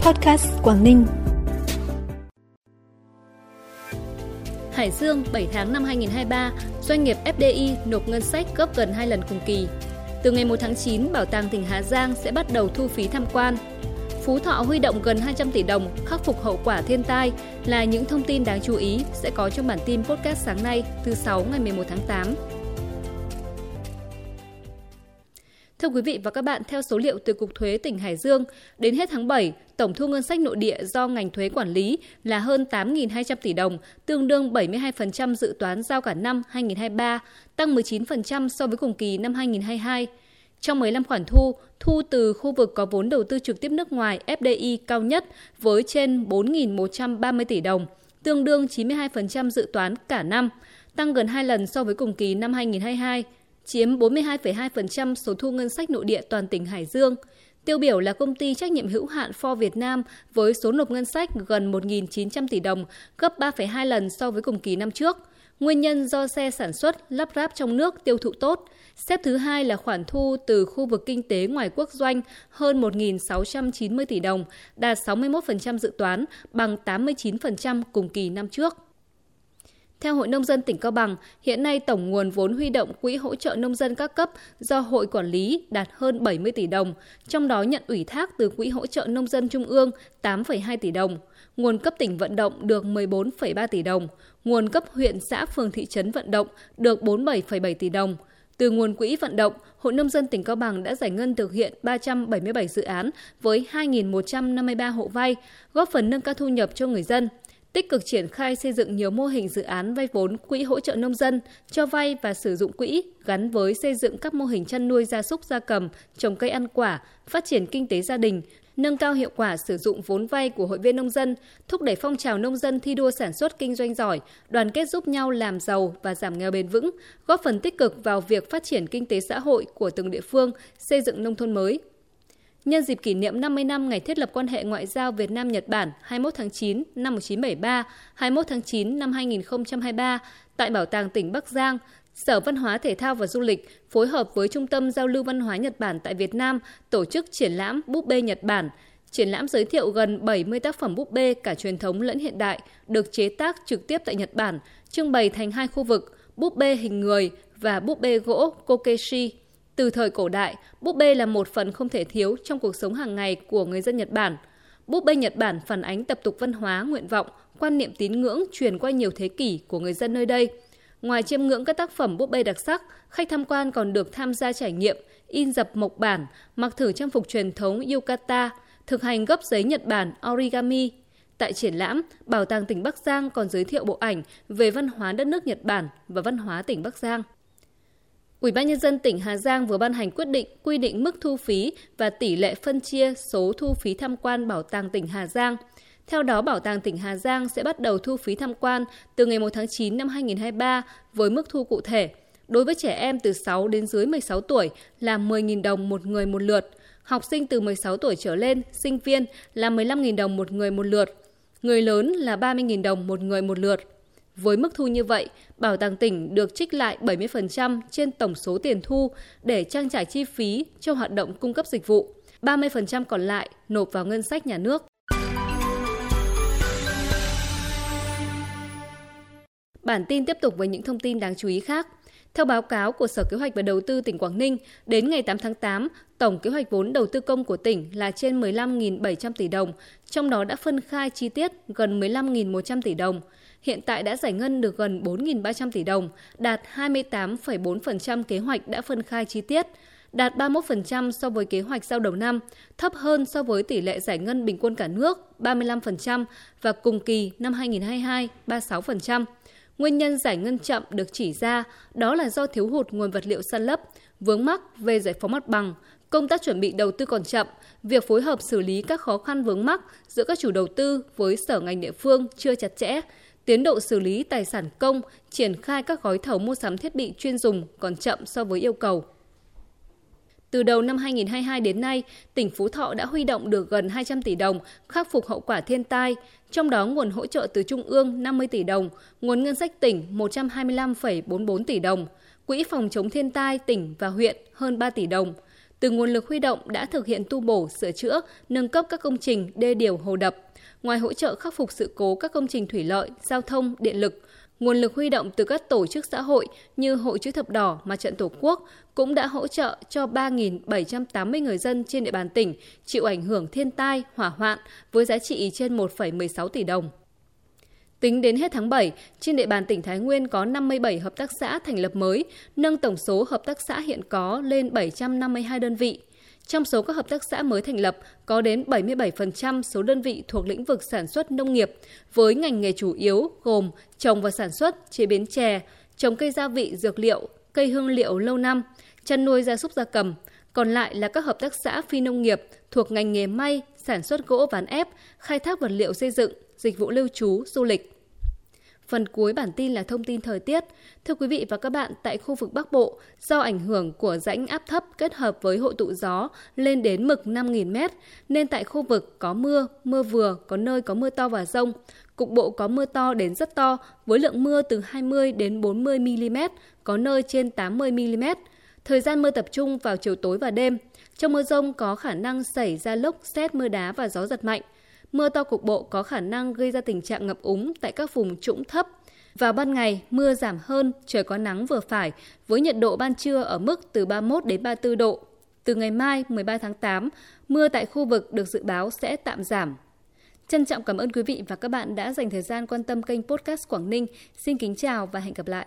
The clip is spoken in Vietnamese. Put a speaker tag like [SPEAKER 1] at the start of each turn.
[SPEAKER 1] Podcast Quảng Ninh.
[SPEAKER 2] Hải Dương 7 tháng năm 2023, doanh nghiệp FDI nộp ngân sách gấp gần 2 lần cùng kỳ. Từ ngày 1 tháng 9, Bảo tàng tỉnh Hà Giang sẽ bắt đầu thu phí tham quan. Phú Thọ huy động gần 200 tỷ đồng khắc phục hậu quả thiên tai là những thông tin đáng chú ý sẽ có trong bản tin podcast sáng nay thứ 6 ngày 11 tháng 8. Thưa quý vị và các bạn, theo số liệu từ Cục Thuế tỉnh Hải Dương, đến hết tháng 7, tổng thu ngân sách nội địa do ngành thuế quản lý là hơn 8.200 tỷ đồng, tương đương 72% dự toán giao cả năm 2023, tăng 19% so với cùng kỳ năm 2022. Trong 15 khoản thu, thu từ khu vực có vốn đầu tư trực tiếp nước ngoài FDI cao nhất với trên 4.130 tỷ đồng, tương đương 92% dự toán cả năm, tăng gần 2 lần so với cùng kỳ năm 2022 chiếm 42,2% số thu ngân sách nội địa toàn tỉnh Hải Dương. Tiêu biểu là công ty trách nhiệm hữu hạn For Việt Nam với số nộp ngân sách gần 1.900 tỷ đồng, gấp 3,2 lần so với cùng kỳ năm trước. Nguyên nhân do xe sản xuất, lắp ráp trong nước tiêu thụ tốt. Xếp thứ hai là khoản thu từ khu vực kinh tế ngoài quốc doanh hơn 1.690 tỷ đồng, đạt 61% dự toán, bằng 89% cùng kỳ năm trước. Theo Hội Nông dân tỉnh Cao Bằng, hiện nay tổng nguồn vốn huy động quỹ hỗ trợ nông dân các cấp do hội quản lý đạt hơn 70 tỷ đồng, trong đó nhận ủy thác từ quỹ hỗ trợ nông dân trung ương 8,2 tỷ đồng, nguồn cấp tỉnh vận động được 14,3 tỷ đồng, nguồn cấp huyện xã phường thị trấn vận động được 47,7 tỷ đồng. Từ nguồn quỹ vận động, Hội Nông dân tỉnh Cao Bằng đã giải ngân thực hiện 377 dự án với 2.153 hộ vay, góp phần nâng cao thu nhập cho người dân – tích cực triển khai xây dựng nhiều mô hình dự án vay vốn quỹ hỗ trợ nông dân, cho vay và sử dụng quỹ gắn với xây dựng các mô hình chăn nuôi gia súc gia cầm, trồng cây ăn quả, phát triển kinh tế gia đình, nâng cao hiệu quả sử dụng vốn vay của hội viên nông dân, thúc đẩy phong trào nông dân thi đua sản xuất kinh doanh giỏi, đoàn kết giúp nhau làm giàu và giảm nghèo bền vững, góp phần tích cực vào việc phát triển kinh tế xã hội của từng địa phương, xây dựng nông thôn mới, Nhân dịp kỷ niệm 50 năm ngày thiết lập quan hệ ngoại giao Việt Nam Nhật Bản 21 tháng 9 năm 1973, 21 tháng 9 năm 2023 tại Bảo tàng tỉnh Bắc Giang, Sở Văn hóa Thể thao và Du lịch phối hợp với Trung tâm Giao lưu Văn hóa Nhật Bản tại Việt Nam tổ chức triển lãm búp bê Nhật Bản. Triển lãm giới thiệu gần 70 tác phẩm búp bê cả truyền thống lẫn hiện đại được chế tác trực tiếp tại Nhật Bản, trưng bày thành hai khu vực, búp bê hình người và búp bê gỗ Kokeshi. Từ thời cổ đại, búp bê là một phần không thể thiếu trong cuộc sống hàng ngày của người dân Nhật Bản. Búp bê Nhật Bản phản ánh tập tục văn hóa, nguyện vọng, quan niệm tín ngưỡng truyền qua nhiều thế kỷ của người dân nơi đây. Ngoài chiêm ngưỡng các tác phẩm búp bê đặc sắc, khách tham quan còn được tham gia trải nghiệm, in dập mộc bản, mặc thử trang phục truyền thống yukata, thực hành gấp giấy Nhật Bản origami. Tại triển lãm, Bảo tàng tỉnh Bắc Giang còn giới thiệu bộ ảnh về văn hóa đất nước Nhật Bản và văn hóa tỉnh Bắc Giang. Ủy ban nhân dân tỉnh Hà Giang vừa ban hành quyết định quy định mức thu phí và tỷ lệ phân chia số thu phí tham quan Bảo tàng tỉnh Hà Giang. Theo đó, Bảo tàng tỉnh Hà Giang sẽ bắt đầu thu phí tham quan từ ngày 1 tháng 9 năm 2023 với mức thu cụ thể. Đối với trẻ em từ 6 đến dưới 16 tuổi là 10.000 đồng một người một lượt, học sinh từ 16 tuổi trở lên, sinh viên là 15.000 đồng một người một lượt, người lớn là 30.000 đồng một người một lượt. Với mức thu như vậy, Bảo tàng tỉnh được trích lại 70% trên tổng số tiền thu để trang trải chi phí cho hoạt động cung cấp dịch vụ. 30% còn lại nộp vào ngân sách nhà nước. Bản tin tiếp tục với những thông tin đáng chú ý khác. Theo báo cáo của Sở Kế hoạch và Đầu tư tỉnh Quảng Ninh, đến ngày 8 tháng 8, tổng kế hoạch vốn đầu tư công của tỉnh là trên 15.700 tỷ đồng, trong đó đã phân khai chi tiết gần 15.100 tỷ đồng hiện tại đã giải ngân được gần 4.300 tỷ đồng, đạt 28,4% kế hoạch đã phân khai chi tiết, đạt 31% so với kế hoạch giao đầu năm, thấp hơn so với tỷ lệ giải ngân bình quân cả nước 35% và cùng kỳ năm 2022 36%. Nguyên nhân giải ngân chậm được chỉ ra đó là do thiếu hụt nguồn vật liệu san lấp, vướng mắc về giải phóng mặt bằng, công tác chuẩn bị đầu tư còn chậm, việc phối hợp xử lý các khó khăn vướng mắc giữa các chủ đầu tư với sở ngành địa phương chưa chặt chẽ, tiến độ xử lý tài sản công, triển khai các gói thầu mua sắm thiết bị chuyên dùng còn chậm so với yêu cầu. Từ đầu năm 2022 đến nay, tỉnh Phú Thọ đã huy động được gần 200 tỷ đồng khắc phục hậu quả thiên tai, trong đó nguồn hỗ trợ từ Trung ương 50 tỷ đồng, nguồn ngân sách tỉnh 125,44 tỷ đồng, quỹ phòng chống thiên tai tỉnh và huyện hơn 3 tỷ đồng. Từ nguồn lực huy động đã thực hiện tu bổ, sửa chữa, nâng cấp các công trình đê điều hồ đập. Ngoài hỗ trợ khắc phục sự cố các công trình thủy lợi, giao thông, điện lực, nguồn lực huy động từ các tổ chức xã hội như Hội chữ thập đỏ, Mặt trận Tổ quốc cũng đã hỗ trợ cho 3.780 người dân trên địa bàn tỉnh chịu ảnh hưởng thiên tai, hỏa hoạn với giá trị trên 1,16 tỷ đồng. Tính đến hết tháng 7, trên địa bàn tỉnh Thái Nguyên có 57 hợp tác xã thành lập mới, nâng tổng số hợp tác xã hiện có lên 752 đơn vị. Trong số các hợp tác xã mới thành lập, có đến 77% số đơn vị thuộc lĩnh vực sản xuất nông nghiệp, với ngành nghề chủ yếu gồm trồng và sản xuất, chế biến chè, trồng cây gia vị, dược liệu, cây hương liệu lâu năm, chăn nuôi gia súc gia cầm. Còn lại là các hợp tác xã phi nông nghiệp thuộc ngành nghề may, sản xuất gỗ ván ép, khai thác vật liệu xây dựng, dịch vụ lưu trú, du lịch. Phần cuối bản tin là thông tin thời tiết. Thưa quý vị và các bạn, tại khu vực Bắc Bộ, do ảnh hưởng của rãnh áp thấp kết hợp với hội tụ gió lên đến mực 5.000 m, nên tại khu vực có mưa, mưa vừa, có nơi có mưa to và rông. Cục bộ có mưa to đến rất to, với lượng mưa từ 20 đến 40 mm, có nơi trên 80 mm. Thời gian mưa tập trung vào chiều tối và đêm. Trong mưa rông có khả năng xảy ra lốc, xét, mưa đá và gió giật mạnh. Mưa to cục bộ có khả năng gây ra tình trạng ngập úng tại các vùng trũng thấp. Vào ban ngày, mưa giảm hơn, trời có nắng vừa phải, với nhiệt độ ban trưa ở mức từ 31 đến 34 độ. Từ ngày mai 13 tháng 8, mưa tại khu vực được dự báo sẽ tạm giảm. Trân trọng cảm ơn quý vị và các bạn đã dành thời gian quan tâm kênh podcast Quảng Ninh. Xin kính chào và hẹn gặp lại.